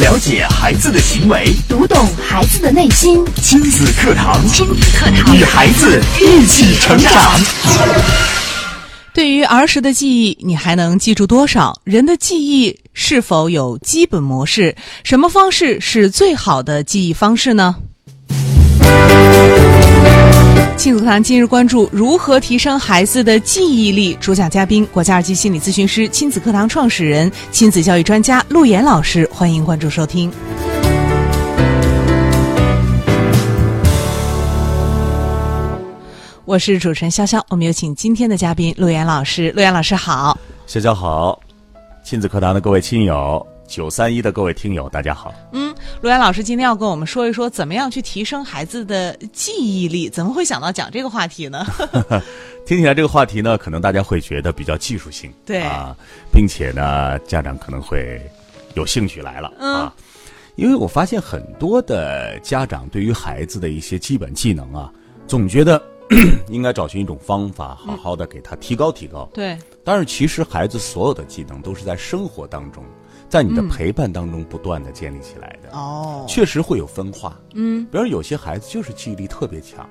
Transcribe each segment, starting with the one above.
了解孩子的行为，读懂孩子的内心。亲子课堂，亲子课堂，与孩子一起成长。对于儿时的记忆，你还能记住多少？人的记忆是否有基本模式？什么方式是最好的记忆方式呢？亲子课堂今日关注如何提升孩子的记忆力。主讲嘉宾：国家二级心理咨询师、亲子课堂创始人、亲子教育专家陆岩老师。欢迎关注收听。我是主持人潇潇，我们有请今天的嘉宾陆岩老师。陆岩老师好，潇潇好，亲子课堂的各位亲友，九三一的各位听友，大家好。嗯，陆岩老师今天要跟我们说一说，怎么样去提升孩子的记忆力？怎么会想到讲这个话题呢？听起来这个话题呢，可能大家会觉得比较技术性，对啊，并且呢，家长可能会有兴趣来了、嗯啊，因为我发现很多的家长对于孩子的一些基本技能啊，总觉得 应该找寻一种方法，好好的给他提高提高。对，但是其实孩子所有的技能都是在生活当中，在你的陪伴当中不断的建立起来的。哦，确实会有分化，嗯，比如有些孩子就是记忆力特别强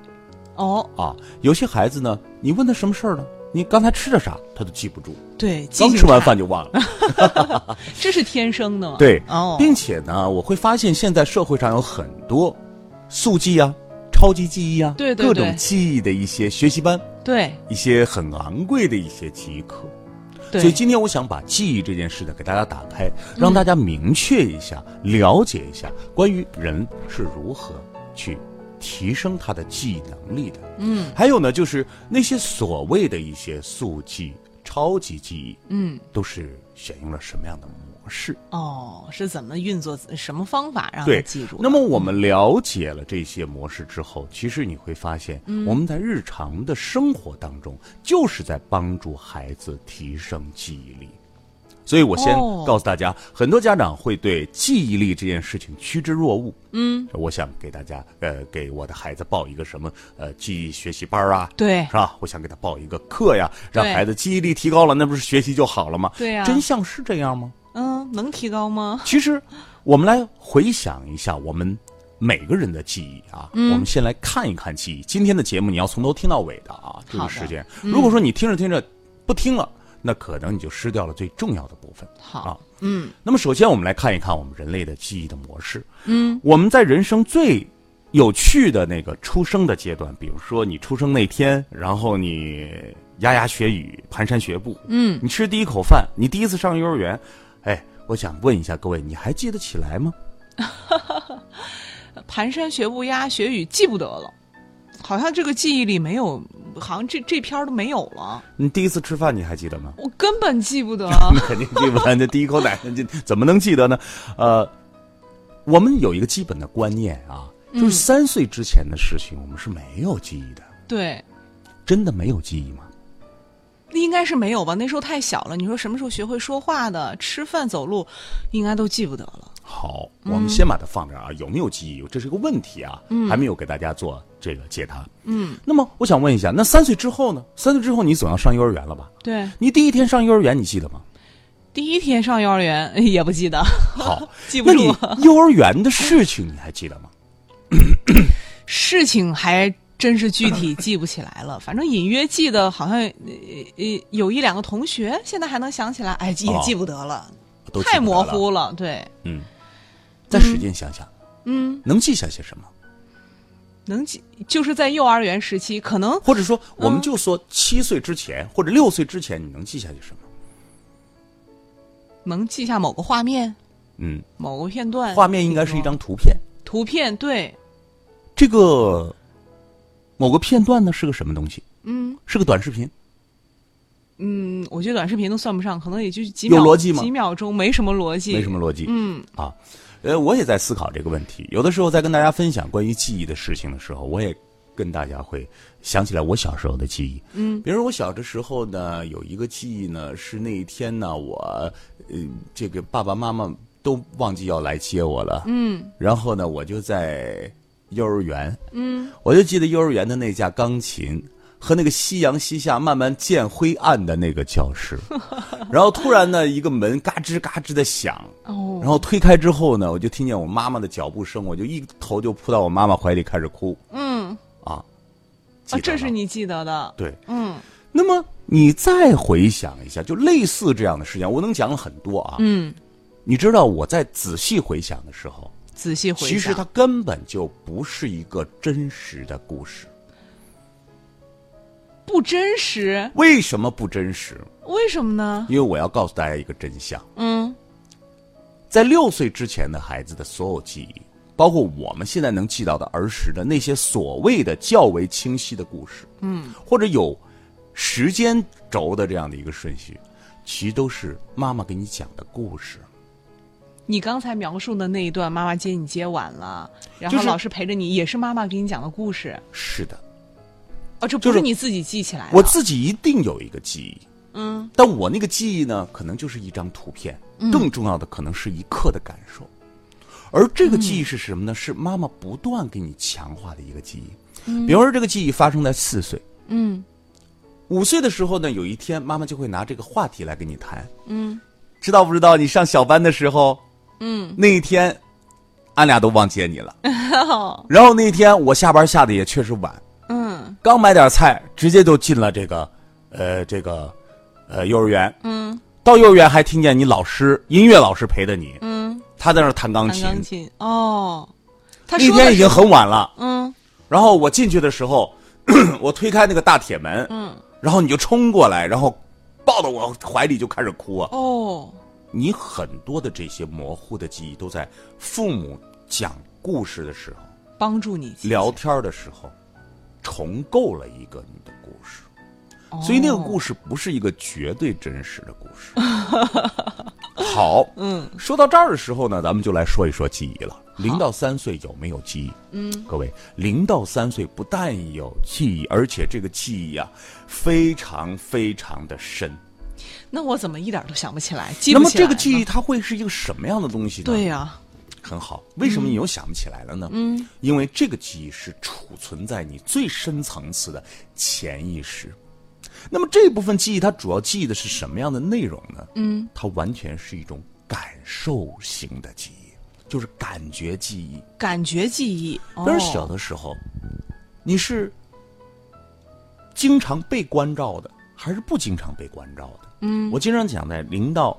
哦，啊，有些孩子呢，你问他什么事儿呢？你刚才吃的啥，他都记不住，对，刚吃完饭就忘了。这是天生的吗？对，哦，并且呢，我会发现现在社会上有很多速记啊、超级记忆啊，对对对各种记忆的一些学习班，对一些很昂贵的一些记忆课。对，所以今天我想把记忆这件事呢给大家打开，嗯让大家明确一下、了解一下关于人是如何去提升他的记忆能力的。嗯，还有呢，就是那些所谓的一些速记、超级记忆，嗯，都是选用了什么样的模式？哦，是怎么运作？什么方法让他记住？那么我们了解了这些模式之后，其实你会发现，嗯我们在日常的生活当中，就是在帮助孩子提升记忆力。所以我先哦告诉大家，很多家长会对记忆力这件事情趋之若鹜。嗯，我想给大家，呃，给我的孩子报一个什么呃记忆学习班啊，对是吧？我想给他报一个课呀，让孩子记忆力提高了，那不是学习就好了吗？对呀真相是这样吗？嗯，能提高吗？其实，我们来回想一下我们每个人的记忆啊。嗯我们先来看一看记忆。今天的节目你要从头听到尾的啊，这个时间。如果说你听着听着不听了，那可能你就失掉了最重要的部分。好啊，嗯那么首先我们来看一看我们人类的记忆的模式。嗯，我们在人生最有趣的那个出生的阶段，比如说你出生那天，然后你牙牙学语、蹒跚学步，嗯，你吃第一口饭，你第一次上幼儿园，哎，我想问一下各位，你还记得起来吗？蹒跚学步、牙牙学语记不得了，好像这个记忆里没有，好像这这篇儿都没有了，你第一次吃饭你还记得吗？我根本记不得。你肯定记不得，那第一口奶，这怎么能记得呢？呃，我们有一个基本的观念啊，嗯就是三岁之前的事情，我们是没有记忆的。对，真的没有记忆吗？应该是没有吧？那时候太小了。你说什么时候学会说话的、吃饭、走路，应该都记不得了。好，我们先把它放这儿啊，有没有记忆？这是个问题啊，还没有给大家做这个解答。嗯，那么我想问一下，那三岁之后呢？三岁之后你总要上幼儿园了吧？对，你第一天上幼儿园你记得吗？第一天上幼儿园 也不记得，好，记不住。幼儿园的事情你还记得吗？事情还真是具体记不起来了，反正隐约记得好像呃呃有一两个同学，现在还能想起来，哎，也哦记不得了，太。模糊了。对，嗯，再使劲想想，嗯，能记下些什么？能记就是在幼儿园时期，可能或者说，我们嗯就说七岁之前或者六岁之前，你能记下些什么？能记下某个画面、嗯，某个片段。画面应该是一张图片。图片，对，这个某个片段呢是个什么东西？嗯是个短视频。嗯，我觉得短视频都算不上，可能也就几秒有逻辑吗几秒钟，没什么逻辑，没什么逻辑。嗯啊，呃，我也在思考这个问题。有的时候在跟大家分享关于记忆的事情的时候，我也跟大家会想起来我小时候的记忆。嗯，比如我小的时候呢，有一个记忆呢，是那一天呢，我呃，这个爸爸妈妈都忘记要来接我了。嗯然后呢，我就在幼儿园，嗯。我就记得幼儿园的那架钢琴和那个夕阳西下慢慢渐灰暗的那个教室，然后突然呢，一个门嘎吱嘎吱的响，哦。然后推开之后呢，我就听见我妈妈的脚步声，我就一头就扑到我妈妈怀里开始哭。嗯，啊。啊，这是你记得的，对，嗯。那么你再回想一下，就类似这样的事情，我能讲很多啊。嗯，你知道我在仔细回想的时候，仔细回想，其实它根本就不是一个真实的故事。不真实，为什么不真实？为什么呢？因为我要告诉大家一个真相：嗯在六岁之前的孩子的所有记忆，包括我们现在能记到的儿时的那些所谓的较为清晰的故事，嗯，或者有时间轴的这样的一个顺序，其实都是妈妈给你讲的故事。你刚才描述的那一段，妈妈接你接晚了，然后老师陪着你，也是妈妈给你讲的故事。是的，哦，这不是是你自己记起来的。我自己一定有一个记忆，嗯但我那个记忆呢，可能就是一张图片，更重要的可能是一刻的感受。而这个记忆是什么呢？是妈妈不断给你强化的一个记忆。比方说，这个记忆发生在四岁、嗯五岁的时候呢，有一天妈妈就会拿这个话题来跟你谈。嗯知道不知道？你上小班的时候，嗯，那一天，俺俩都忘接你了。然后那一天我下班下的也确实晚，嗯刚买点菜，直接就进了这个，呃，这个，呃，幼儿园。嗯到幼儿园还听见你老师音乐老师陪着你，嗯，他在那弹钢琴。钢琴哦。他那天已经很晚了，嗯然后我进去的时候，我推开那个大铁门，嗯然后你就冲过来，然后抱到我怀里就开始哭啊。哦你很多的这些模糊的记忆都在父母讲故事的时候、帮助你聊天的时候，重构了一个你的故事。哦所以那个故事不是一个绝对真实的故事。好，嗯说到这儿的时候呢，咱们就来说一说记忆了。零到三岁有没有记忆？嗯，各位，零到三岁不但有记忆，而且这个记忆啊，非常非常的深。那我怎么一点都想不起来？记那么不起来呢这个记忆它会是一个什么样的东西呢？对呀、很好。为什么你又想不起来了呢？嗯，因为这个记忆是储存在你最深层次的潜意识。那么这部分记忆，它主要记忆的是什么样的内容呢？嗯，它完全是一种感受型的记忆，就是感觉记忆。感觉记忆。哦但是小的时候，你是经常被关照的，还是不经常被关照的？嗯，我经常讲，在零到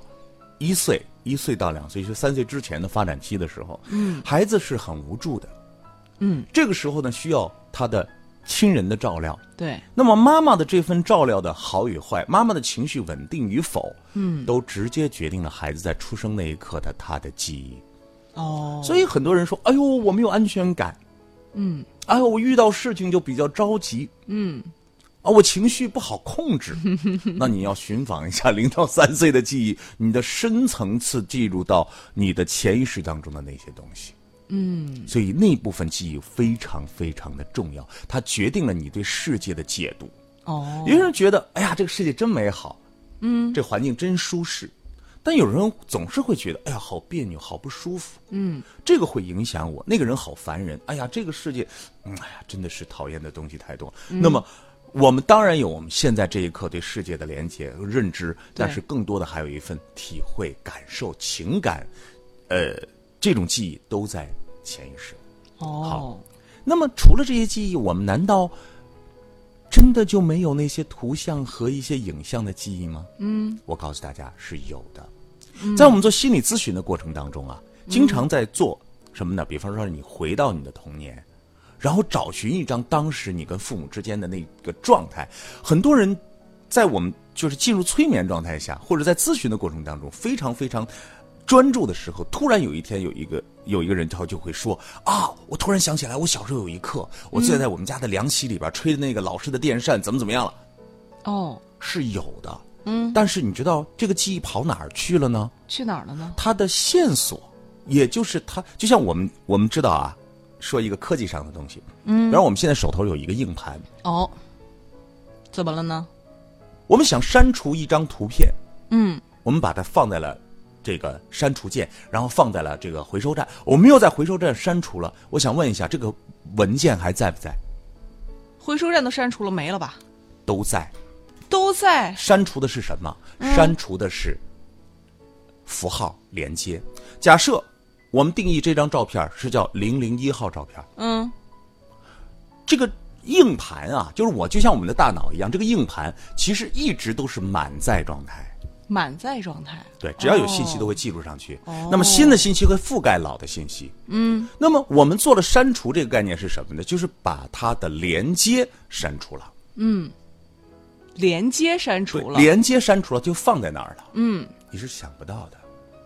一岁、一岁到两岁，就三岁之前的发展期的时候，嗯，孩子是很无助的，嗯，这个时候呢，需要他的亲人的照料。对，那么妈妈的这份照料的好与坏，妈妈的情绪稳定与否，嗯，都直接决定了孩子在出生那一刻的他的记忆。哦，所以很多人说：“哎呦，我没有安全感。”嗯。哎呦，我遇到事情就比较着急。嗯啊，我情绪不好控制。那你要寻访一下零到三岁的记忆，你的深层次记录到你的潜意识当中的那些东西。嗯，所以那部分记忆非常非常的重要，它决定了你对世界的解读。哦，有人觉得，哎呀，这个世界真美好，嗯这环境真舒适，但有人总是会觉得，哎呀，好别扭，好不舒服。嗯这个会影响我，那个人好烦人。哎呀，这个世界，嗯，哎呀，真的是讨厌的东西太多。那么，我们当然有我们现在这一刻对世界的连接和认知，但是更多的还有一份体会、感受、情感，呃，这种记忆都在潜意识。哦，好那么，除了这些记忆，我们难道真的就没有那些图像和一些影像的记忆吗？嗯我告诉大家是有的。在我们做心理咨询的过程当中啊，经常在做什么呢？比方说，你回到你的童年，然后找寻一张当时你跟父母之间的那个状态。很多人在我们就是进入催眠状态下，或者在咨询的过程当中，非常非常专注的时候，突然有一天有一个有一个人他就会说啊，我突然想起来，我小时候有一刻，我坐在我们家的凉席里边吹的那个老式的电扇，怎么怎么样了。哦，是有的，嗯，但是你知道这个记忆跑哪儿去了呢？去哪儿了呢？它的线索，也就是它，就像我们我们知道啊，说一个科技上的东西，嗯，然后我们现在手头有一个硬盘，哦，怎么了呢？我们想删除一张图片，嗯，我们把它放在了这个删除键，然后放在了这个回收站，我们又在回收站删除了。我想问一下，这个文件还在不在？回收站都删除了，没了吧？都在。都在删除的是什么？删除的是符号连接。假设我们定义这张照片是叫零零一号照片，嗯，这个硬盘啊，就是我就像我们的大脑一样，这个硬盘其实一直都是满载状态。满载状态。对，只要有信息都会记录上去。那么新的信息会覆盖老的信息。嗯，那么我们做了删除这个概念是什么呢？就是把它的连接删除了，嗯连接删除，了。连接删除了就放在那儿了。嗯，你是想不到的，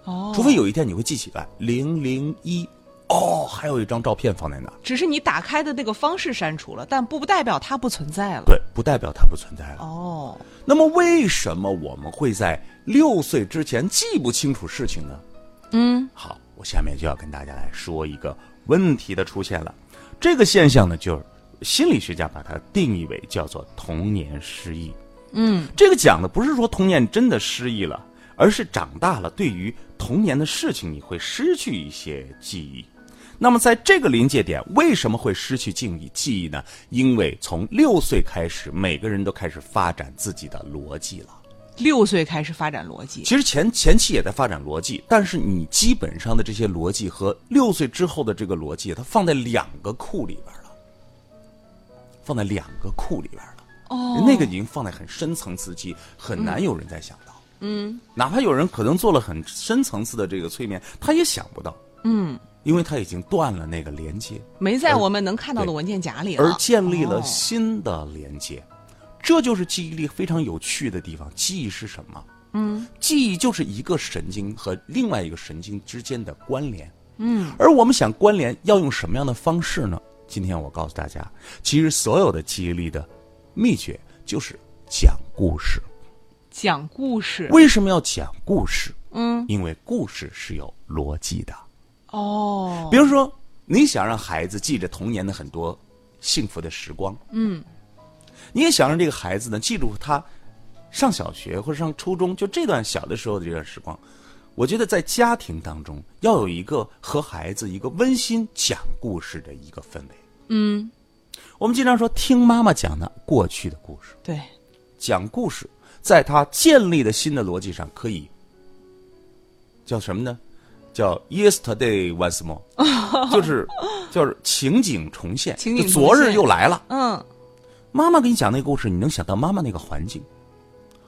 哦，除非有一天你会记起来零零一，哦，还有一张照片放在那儿。只是你打开的那个方式删除了，但不代表它不存在了。对，不代表它不存在了。哦，那么为什么我们会在六岁之前记不清楚事情呢？嗯，好，我下面就要跟大家来说一个问题的出现了。这个现象呢，就是心理学家把它定义为叫做童年失忆。嗯，这个讲的不是说童年真的失忆了，而是长大了，对于童年的事情你会失去一些记忆。那么在这个临界点，为什么会失去记忆记忆呢？因为从六岁开始，每个人都开始发展自己的逻辑了。六岁开始发展逻辑。其实前前期也在发展逻辑，但是你基本上的这些逻辑和六岁之后的这个逻辑，它放在两个库里边了，放在两个库里边了。哦，那个已经放在很深层次记，很难有人再想到。嗯，哪怕有人可能做了很深层次的这个催眠，他也想不到。嗯，因为他已经断了那个连接，没在我们能看到的文件夹里了。而建立了哦新的连接。这就是记忆力非常有趣的地方。记忆是什么？嗯，记忆就是一个神经和另外一个神经之间的关联。嗯，而我们想关联要用什么样的方式呢？今天我告诉大家，其实所有的记忆力的秘诀就是讲故事。讲故事。为什么要讲故事？嗯，因为故事是有逻辑的。哦，比如说，你想让孩子记着童年的很多幸福的时光，嗯，你也想让这个孩子呢记住他上小学或者上初中就这段小的时候的这段时光。我觉得在家庭当中要有一个和孩子一个温馨讲故事的一个氛围。嗯，我们经常说听妈妈讲的过去的故事，对，讲故事在他建立的新的逻辑上可以叫什么呢？叫 yesterday once more，就是就是情景重现，情景就昨日又来了。嗯，妈妈给你讲那个故事，你能想到妈妈那个环境，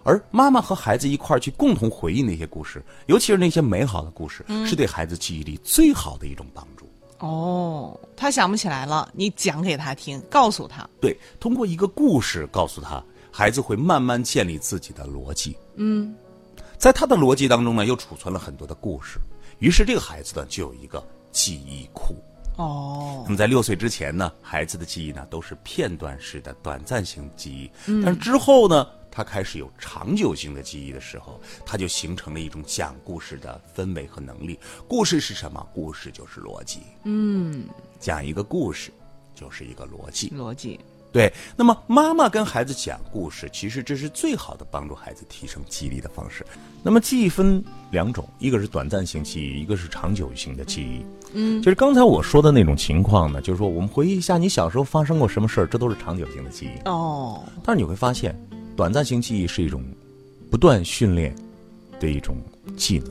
而妈妈和孩子一块儿去共同回忆那些故事，尤其是那些美好的故事，嗯是对孩子记忆力最好的一种帮助。哦，他想不起来了，你讲给他听，告诉他。对，通过一个故事告诉他，孩子会慢慢建立自己的逻辑。嗯，在他的逻辑当中呢，又储存了很多的故事，于是这个孩子呢就有一个记忆库。哦那，么在六岁之前呢，孩子的记忆呢都是片段式的、短暂性记忆。嗯但是之后呢，他开始有长久性的记忆的时候，他就形成了一种讲故事的氛围和能力。故事是什么？故事就是逻辑。嗯，讲一个故事，就是一个逻辑。逻辑。对，那么妈妈跟孩子讲故事，其实这是最好的帮助孩子提升记忆力的方式。那么记忆分两种，一个是短暂性记忆，一个是长久性的记忆。嗯，就是刚才我说的那种情况呢，就是说我们回忆一下你小时候发生过什么事儿，这都是长久性的记忆。哦，但是你会发现，短暂性记忆是一种不断训练的一种技能。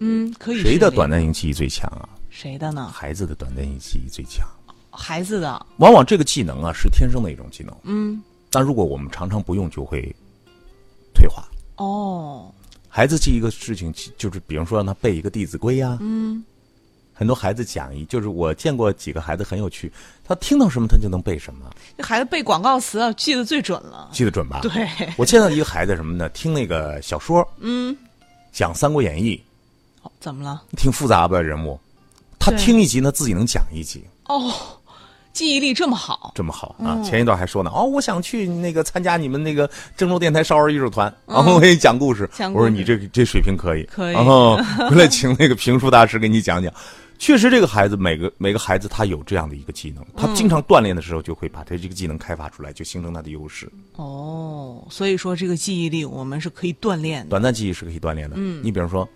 嗯，可以。谁的短？暂性记忆最强啊？谁的呢？孩子的短暂性记忆最强。孩子的。往往这个技能啊是天生的一种技能，嗯，但如果我们常常不用，就会退化。哦，孩子记一个事情，就是比方说让他背一个《弟子规》呀，嗯，很多孩子讲一，就是我见过几个孩子很有趣，他听到什么他就能背什么，这孩子背广告词啊，记得最准了。记得准吧？对，我见到一个孩子什么呢？听那个小说，嗯，讲《三国演义。哦怎么了？》，挺复杂吧人物，他听一集呢，自己能讲一集，哦，记忆力这么好。这么好啊！前一段还说呢，哦，我想去那个参加你们那个郑州电台少儿艺术团，然后我给你讲故事。我说你这这水平可以，可以然后回来请那个评书大师给你讲讲。确实，这个孩子每个每个孩子他有这样的一个技能，他经常锻炼的时候就会把他这个技能开发出来，就形成他的优势。哦，所以说这个记忆力我们是可以锻炼的。短暂记忆是可以锻炼的。嗯，你比如说，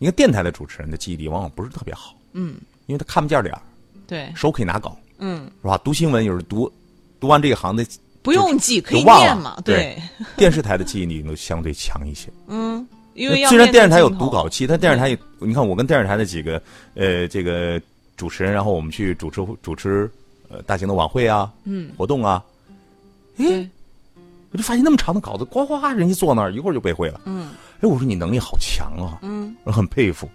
一个电台的主持人的记忆力往往不是特别好，嗯，因为他看不见脸儿，对，手可以拿稿，嗯，是吧？读新闻有时读，读完这一行的不用记，可以念嘛？对。电视台的记忆力都相对强一些。嗯，因为虽然电视台有读稿期，但电视台也，你看我跟电视台的几个呃这个主持人，然后我们去主持主持呃大型的晚会啊，嗯，活动啊，哎我就发现那么长的稿子，呱呱呱，人家坐那儿一会儿就背会了。嗯，哎，我说你能力好强啊，嗯，我很佩服。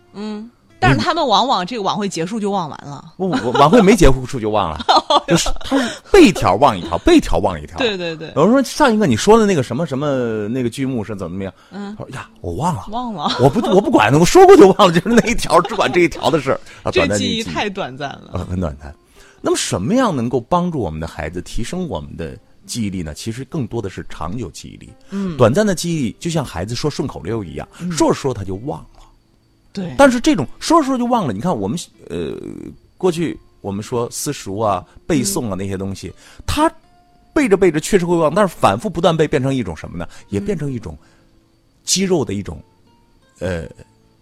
但是他们往往这个晚会结束就忘完了。我我晚会没结束就忘了，就是他是背条忘一条，背条忘一条。对对对，有人说上一个你说的那个什么什么那个剧目是怎么怎么样？嗯，他说呀，我忘了，忘了我不我不管了，我说过就忘了，就是那一条，只管这一条的事儿。短暂的记记忆太短暂了。呃很短暂。那么什么样能够帮助我们的孩子提升我们的记忆力呢？其实更多的是长久记忆力。嗯，短暂的记忆力就像孩子说顺口溜一样，说着说着他就忘了。对，但是这种说着说着就忘了，你看我们呃过去我们说私塾啊、背诵啊那些东西，他背着背着确实会忘，但是反复不断背变成一种什么呢？也变成一种肌肉的一种呃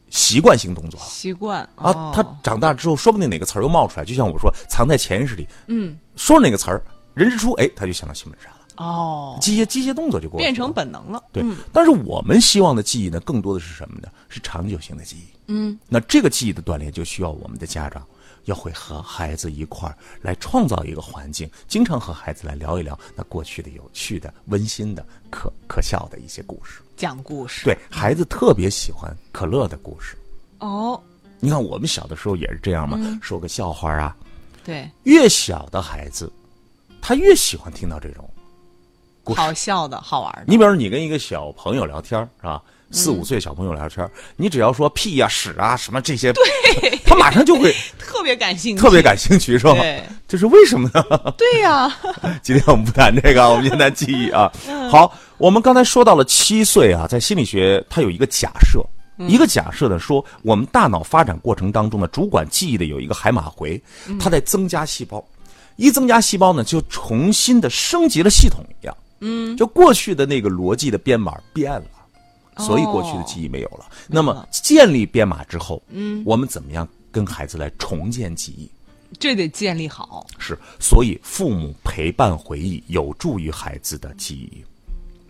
习惯性动作。习惯啊哦，他长大之后，说不定哪个词儿又冒出来，就像我说，藏在潜意识里。嗯，说哪个词儿，人之初，哎，他就想到西门山了，哦，机械机械动作就过去了变成本能了。对。但是我们希望的记忆呢，更多的是什么呢？是长久性的记忆。嗯，那这个记忆的锻炼，就需要我们的家长要会和孩子一块儿来创造一个环境，经常和孩子来聊一聊那过去的有趣的、温馨的、可可笑的一些故事。讲故事。对孩子特别喜欢可乐的故事。哦，你看我们小的时候也是这样嘛，说个笑话啊，对，越小的孩子，他越喜欢听到这种故事。好笑的好玩的。你比如说，你跟一个小朋友聊天儿是吧？四五岁小朋友聊天儿，你只要说屁呀、屎啊什么这些，对，他马上就会 特别感兴趣，特别感兴趣，是吧对？这是为什么呢？对呀、今天我们不谈这个，我们先谈记忆啊。好，我们刚才说到了七岁啊，在心理学它有一个假设，一个假设呢说，我们大脑发展过程当中呢，主管记忆的有一个海马回，它在增加细胞，一增加细胞呢，就重新的升级了系统一样，嗯，就过去的那个逻辑的编码变了。所以过去的记忆没有了。那么建立编码之后，嗯，我们怎么样跟孩子来重建记忆？这得建立好。是，所以父母陪伴回忆有助于孩子的记忆，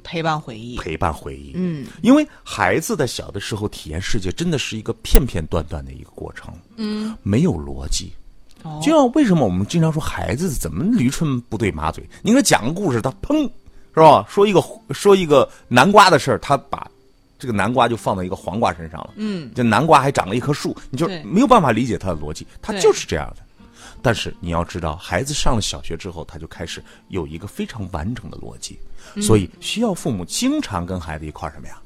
陪伴回忆。陪伴回忆。嗯，因为孩子在小的时候体验世界真的是一个片片段段的一个过程，嗯，没有逻辑。哦就像为什么我们经常说孩子怎么驴唇不对马嘴？你给他讲个故事，他砰，是吧？说一个说一个南瓜的事儿，他把这个南瓜就放到一个黄瓜身上了。嗯，这南瓜还长了一棵树，你就没有办法理解他的逻辑，他就是这样的。但是你要知道，孩子上了小学之后，他就开始有一个非常完整的逻辑，嗯所以需要父母经常跟孩子一块儿什么呀？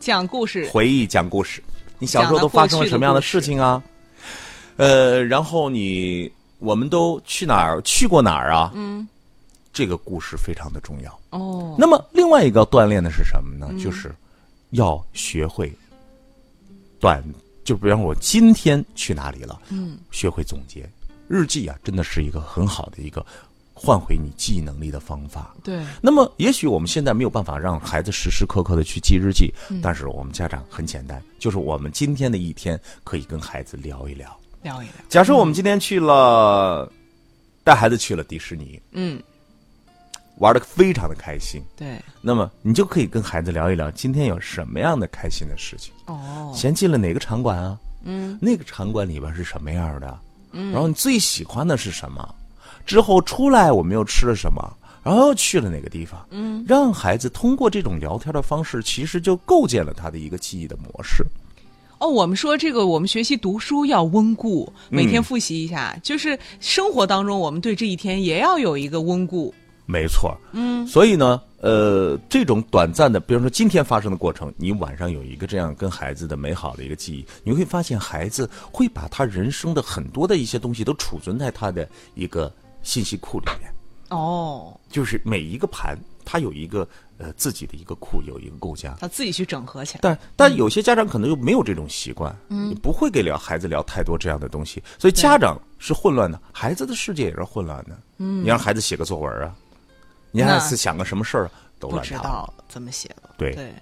讲故事，回忆讲故事。你小时候都发生了什么样的事情啊？呃，然后你我们都去哪儿去过哪儿啊？嗯，这个故事非常的重要。哦，那么另外一个锻炼的是什么呢？就是要学会短，就比方说我今天去哪里了，嗯，学会总结。日记啊，真的是一个很好的一个换回你记忆能力的方法。对，那么，也许我们现在没有办法让孩子时时刻刻的去记日记，但是我们家长很简单，就是我们今天的一天可以跟孩子聊一聊。聊一聊。假设我们今天去了，带孩子去了迪士尼，嗯，玩的非常的开心，对，那么你就可以跟孩子聊一聊今天有什么样的开心的事情。哦，先进了哪个场馆啊？嗯，那个场馆里边是什么样的？嗯，然后你最喜欢的是什么？之后出来我们又吃了什么？然后又去了哪个地方？嗯，让孩子通过这种聊天的方式，其实就构建了他的一个记忆的模式。哦，我们说这个，我们学习读书要温故，每嗯天复习一下，就是生活当中，我们对这一天也要有一个温故。没错，嗯，所以呢，呃，这种短暂的，比如说今天发生的过程，你晚上有一个这样跟孩子的美好的一个记忆，你会发现孩子会把他人生的很多的一些东西都储存在他的一个信息库里面，哦，就是每一个盘，他有一个呃自己的一个库，有一个构架。他自己去整合起来。但但有些家长可能就没有这种习惯，嗯，不会给聊孩子聊太多这样的东西，所以家长是混乱的，孩子的世界也是混乱的。嗯，你让孩子写个作文啊，你还是想个什么事儿啊，都不知。道怎么写了。对对，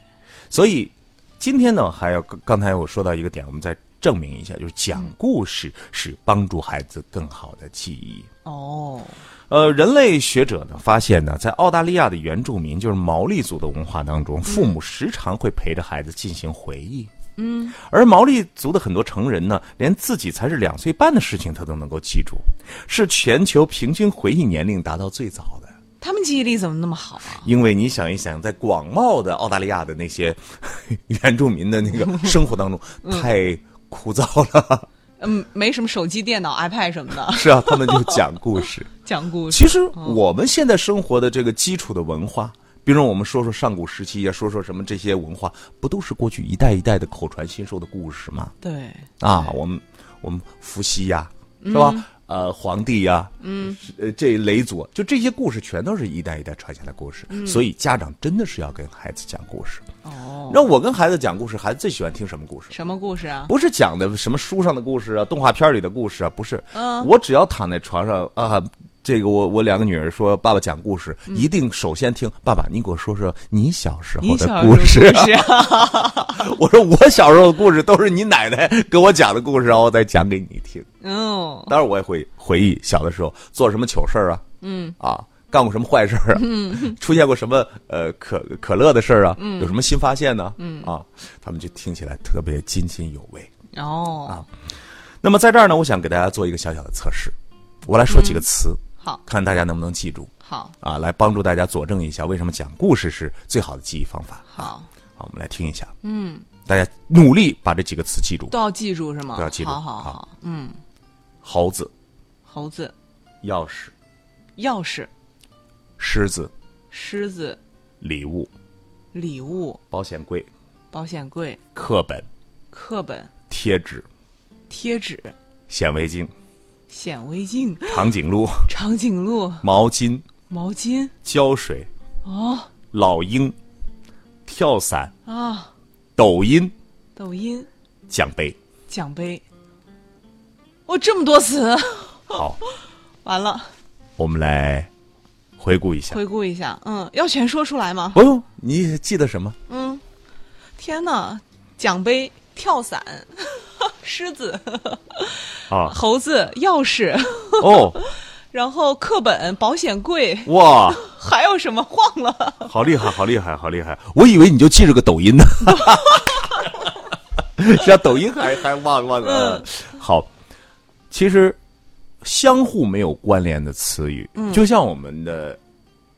所以今天呢，还要刚刚才我说到一个点，我们再证明一下，就是讲故事是帮助孩子更好的记忆。哦，呃，人类学者呢发现呢，在澳大利亚的原住民，就是毛利族的文化当中，父母时常会陪着孩子进行回忆。嗯，而毛利族的很多成人呢，连自己才是两岁半的事情他都能够记住，是全球平均回忆年龄达到最早的。他们记忆力怎么那么好啊？因为你想一想，在广袤的澳大利亚的那些 原住民的那个生活当中，太枯燥了。嗯，没什么手机、电脑、iPad 什么的，是啊，他们就讲故事。讲故事。其实我们现在生活的这个基础的文化，比如我们说说上古时期呀，说说什么这些文化，不都是过去一代一代的口传心授的故事吗？对，啊，我们我们伏羲呀，是吧？呃，皇帝呀，嗯，呃，这雷祖，就这些故事全都是一代一代传下来故事，所以家长真的是要跟孩子讲故事。哦，让我跟孩子讲故事，孩子最喜欢听什么故事？什么故事啊？不是讲的什么书上的故事啊，动画片里的故事啊，不是。嗯，我只要躺在床上啊，这个我我两个女儿说爸爸讲故事，一定首先听爸爸，你给我说说你小时候的故事。我说我小时候的故事都是你奶奶给我讲的故事，然后再讲给你听。哦，当然我也会回忆小的时候做什么糗事儿啊，嗯，啊，干过什么坏事儿啊，嗯，出现过什么呃可可乐的事儿啊，嗯，有什么新发现呢？嗯，啊，他们就听起来特别津津有味。哦，啊，那么在这儿呢，我想给大家做一个小小的测试，我来说几个词，好，看大家能不能记住。好，啊，来帮助大家佐证一下为什么讲故事是最好的记忆方法。好，好，我们来听一下。嗯，大家努力把这几个词记住，都要记住是吗？都要记住。好好好，嗯。猴子，猴子，钥匙，钥匙，狮子，狮子，礼物，礼物，保险柜，保险柜，课本，课本，贴纸，贴纸，显微镜，显微镜，长颈鹿，长颈鹿，毛巾，毛巾，胶水，哦，老鹰，跳伞，啊，抖音，抖音，奖杯，奖杯。哦，这么多词，好，完了，我们来回顾一下。回顾一下，嗯，要全说出来吗？不用，你记得什么？嗯，天哪，奖杯、跳伞、狮子啊，猴子、钥匙哦，然后课本、保险柜，哇，还有什么？忘了，好厉害，好厉害，好厉害！我以为你就记着个抖音呢，像抖音还还忘忘了，好。其实，相互没有关联的词语，就像我们的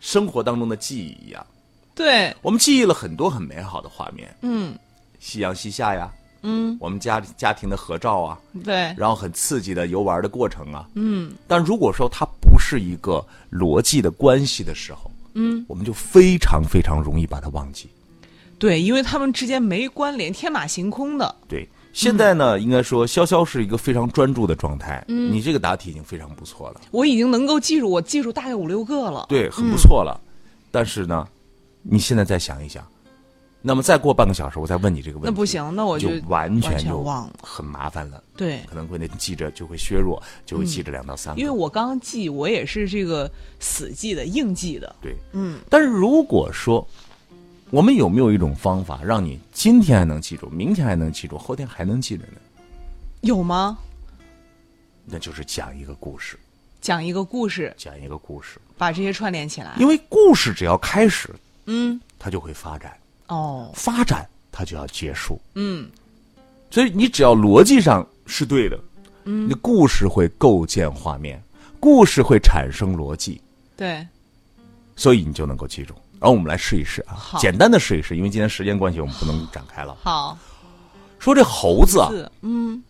生活当中的记忆一样。对，我们记忆了很多很美好的画面。嗯，夕阳西下呀。嗯，我们家家庭的合照啊。对。然后很刺激的游玩的过程啊。嗯。但如果说它不是一个逻辑的关系的时候，嗯，我们就非常非常容易把它忘记。对，因为他们之间没关联，天马行空的。对。现在呢，应该说潇潇是一个非常专注的状态。嗯，你这个答题已经非常不错了。我已经能够记住，我记住大概五六个了。对，很不错了。但是呢，你现在再想一想，那么再过半个小时，我再问你这个问题，那不行，那我就完全就忘了，很麻烦了。对，可能会那记着就会削弱，就会记着两到三个。因为我刚记，我也是这个死记的、硬记的。对，嗯。但是如果说。我们有没有一种方法，让你今天还能记住，明天还能记住，后天还能记着呢？有吗？那就是讲一个故事，讲一个故事，讲一个故事，把这些串联起来。因为故事只要开始，嗯，它就会发展。哦，发展它就要结束。嗯，所以你只要逻辑上是对的，嗯，你故事会构建画面，故事会产生逻辑，对，所以你就能够记住。然后我们来试一试啊，简单的试一试，因为今天时间关系，我们不能展开了。好，说这猴子啊，嗯，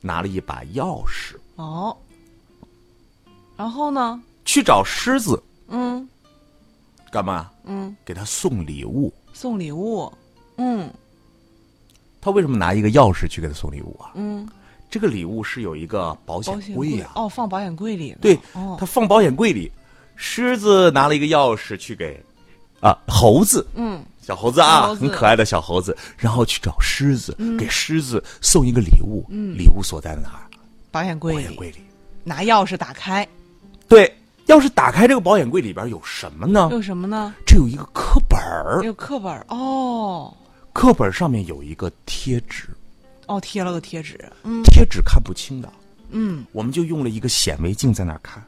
拿了一把钥匙，哦，然后呢，去找狮子，嗯，干嘛？嗯，给他送礼物，送礼物，嗯，他为什么拿一个钥匙去给他送礼物啊？嗯，这个礼物是有一个保险柜呀，哦，放保险柜里，对，哦，他放保险柜里，狮子拿了一个钥匙去给。啊，猴子，嗯，小猴子啊，很可爱的小猴子，然后去找狮子，给狮子送一个礼物，嗯，礼物所在哪儿？保险柜里。保险柜里，拿钥匙打开。对，钥匙打开这个保险柜里边有什么呢？有什么呢？这有一个课本儿。有课本儿哦。课本上面有一个贴纸。哦，贴了个贴纸，嗯贴纸看不清的，嗯，我们就用了一个显微镜在那儿看。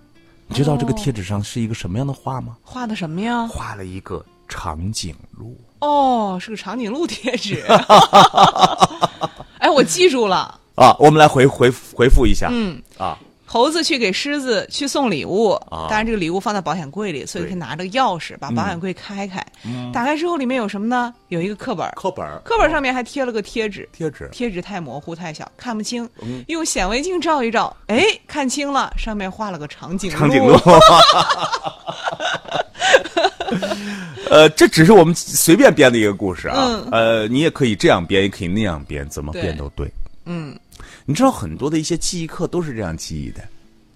你知道这个贴纸上是一个什么样的画吗？画的什么呀？画了一个长颈鹿。哦，是个长颈鹿贴纸。哎，我记住了。啊，我们来回回回复一下。嗯，啊，猴子去给狮子去送礼物，啊当然这个礼物放在保险柜里，所以对可以拿着钥匙把保险柜开开。打开之后里面有什么呢？有一个课本，课本课本上面还贴了个贴纸。贴纸。贴纸太模糊太小，看不清。嗯用显微镜照一照，哎，看清了，上面画了个长颈鹿。长颈鹿。呃，这只是我们随便编的一个故事啊。嗯呃，你也可以这样编，也可以那样编，怎么编都对。嗯，你知道很多的一些记忆课都是这样记忆的，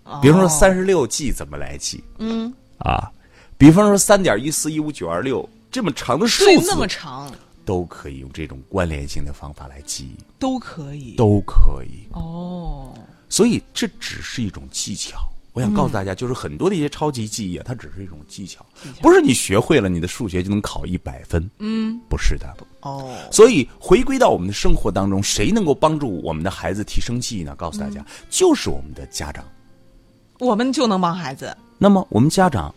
哦比方说三十六计怎么来记嗯，啊？比方说三点一四一五九二六这么长的数字，那么长都可以用这种关联性的方法来记忆，都可以。都可以。哦，所以这只是一种技巧。我想告诉大家，就是很多的一些超级记忆啊，它只是一种技巧，不是你学会了，你的数学就能考一百分。嗯，不是的。哦，所以回归到我们的生活当中，谁能够帮助我们的孩子提升记忆呢？告诉大家，就是我们的家长。我们就能帮孩子。那么我们家长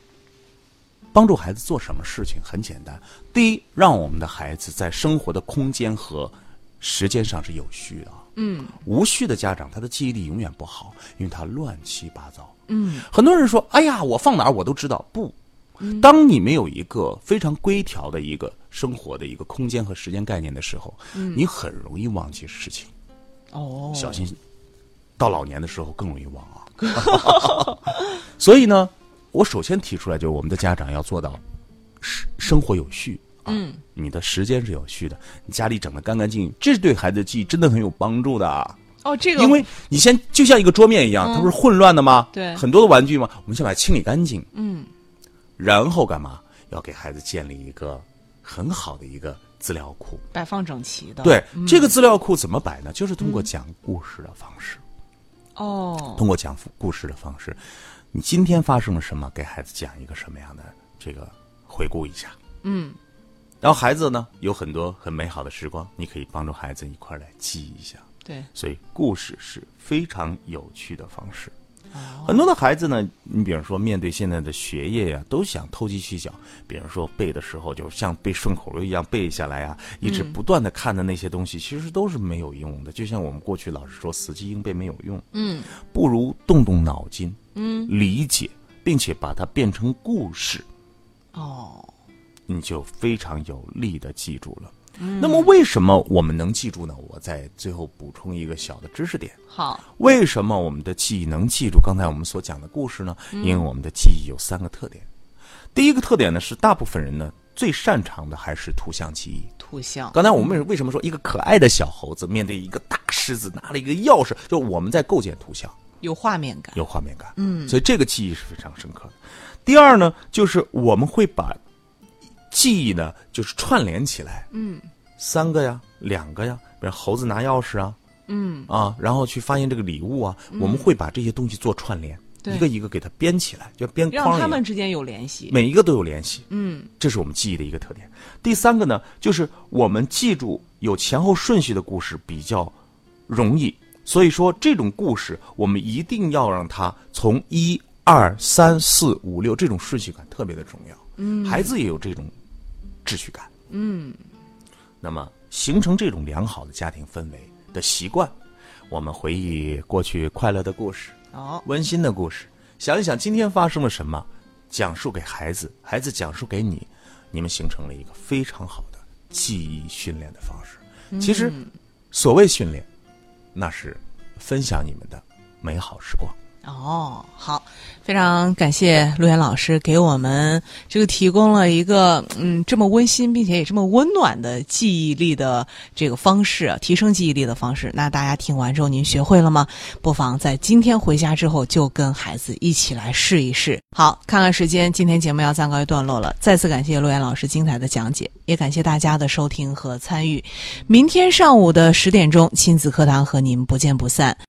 帮助孩子做什么事情？很简单，第一，让我们的孩子在生活的空间和时间上是有序的。嗯，无序的家长，他的记忆力永远不好，因为他乱七八糟。嗯，很多人说：“哎呀，我放哪儿我都知道。”不，当你没有一个非常规条的一个生活的一个空间和时间概念的时候，你很容易忘记事情。哦，小心，到老年的时候更容易忘啊。所以呢，我首先提出来就是我们的家长要做到生生活有序啊，嗯你的时间是有序的，你家里整得干干净净，这是对孩子的记忆真的很有帮助的啊。哦，这个因为你先就像一个桌面一样，它不是混乱的吗？对很多的玩具吗？我们先把它清理干净，嗯，然后干嘛？要给孩子建立一个很好的一个资料库。摆放整齐的。对，这个资料库怎么摆呢？就是通过讲故事的方式。哦，通过讲故事的方式，你今天发生了什么，给孩子讲一个什么样的这个回顾一下。嗯，然后孩子呢有很多很美好的时光，你可以帮助孩子一块儿来记一下。对，所以故事是非常有趣的方式。很多的孩子呢，你比如说面对现在的学业呀、都想投机取巧。比如说背的时候，就像背顺口溜一样背下来啊，一直不断的看的那些东西，其实都是没有用的。就像我们过去老是说死记硬背没有用，嗯，不如动动脑筋，嗯，理解，并且把它变成故事，哦，你就非常有力的记住了。那么为什么我们能记住呢？我再最后补充一个小的知识点。好，为什么我们的记忆能记住刚才我们所讲的故事呢？因为我们的记忆有三个特点。第一个特点呢是大部分人呢最擅长的还是图像记忆。图像。刚才我们为为什么说一个可爱的小猴子面对一个大狮子拿了一个钥匙，就我们在构建图像，有画面感。有画面感。嗯，所以这个记忆是非常深刻的。第二呢，就是我们会把记忆呢就是串联起来。嗯，三个呀，两个呀，比如猴子拿钥匙啊，嗯啊，然后去发现这个礼物啊，我们会把这些东西做串联，对一个一个给它编起来，就编让框让。他们之间有联系。每一个都有联系，嗯，这是我们记忆的一个特点。第三个呢，就是我们记住有前后顺序的故事比较容易，所以说这种故事我们一定要让它从一二三四五六这种顺序感特别的重要。嗯，孩子也有这种秩序感。嗯，那么形成这种良好的家庭氛围的习惯，我们回忆过去快乐的故事，哦，温馨的故事，想一想今天发生了什么，讲述给孩子，孩子讲述给你，你们形成了一个非常好的记忆训练的方式。其实，所谓训练，那是分享你们的美好时光。哦，好，非常感谢陆岩老师给我们这个提供了一个嗯这么温馨并且也这么温暖的记忆力的这个方式，提升记忆力的方式。那大家听完之后，您学会了吗？不妨在今天回家之后就跟孩子一起来试一试。好，看看时间，今天节目要暂告一段落了。再次感谢陆岩老师精彩的讲解，也感谢大家的收听和参与。明天上午的十点钟，亲子课堂和您不见不散。